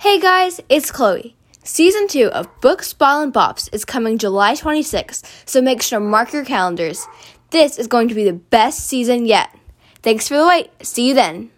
Hey guys, it's Chloe. Season 2 of Books, Ball, and Bops is coming July 26th, so make sure to mark your calendars. This is going to be the best season yet. Thanks for the wait. See you then.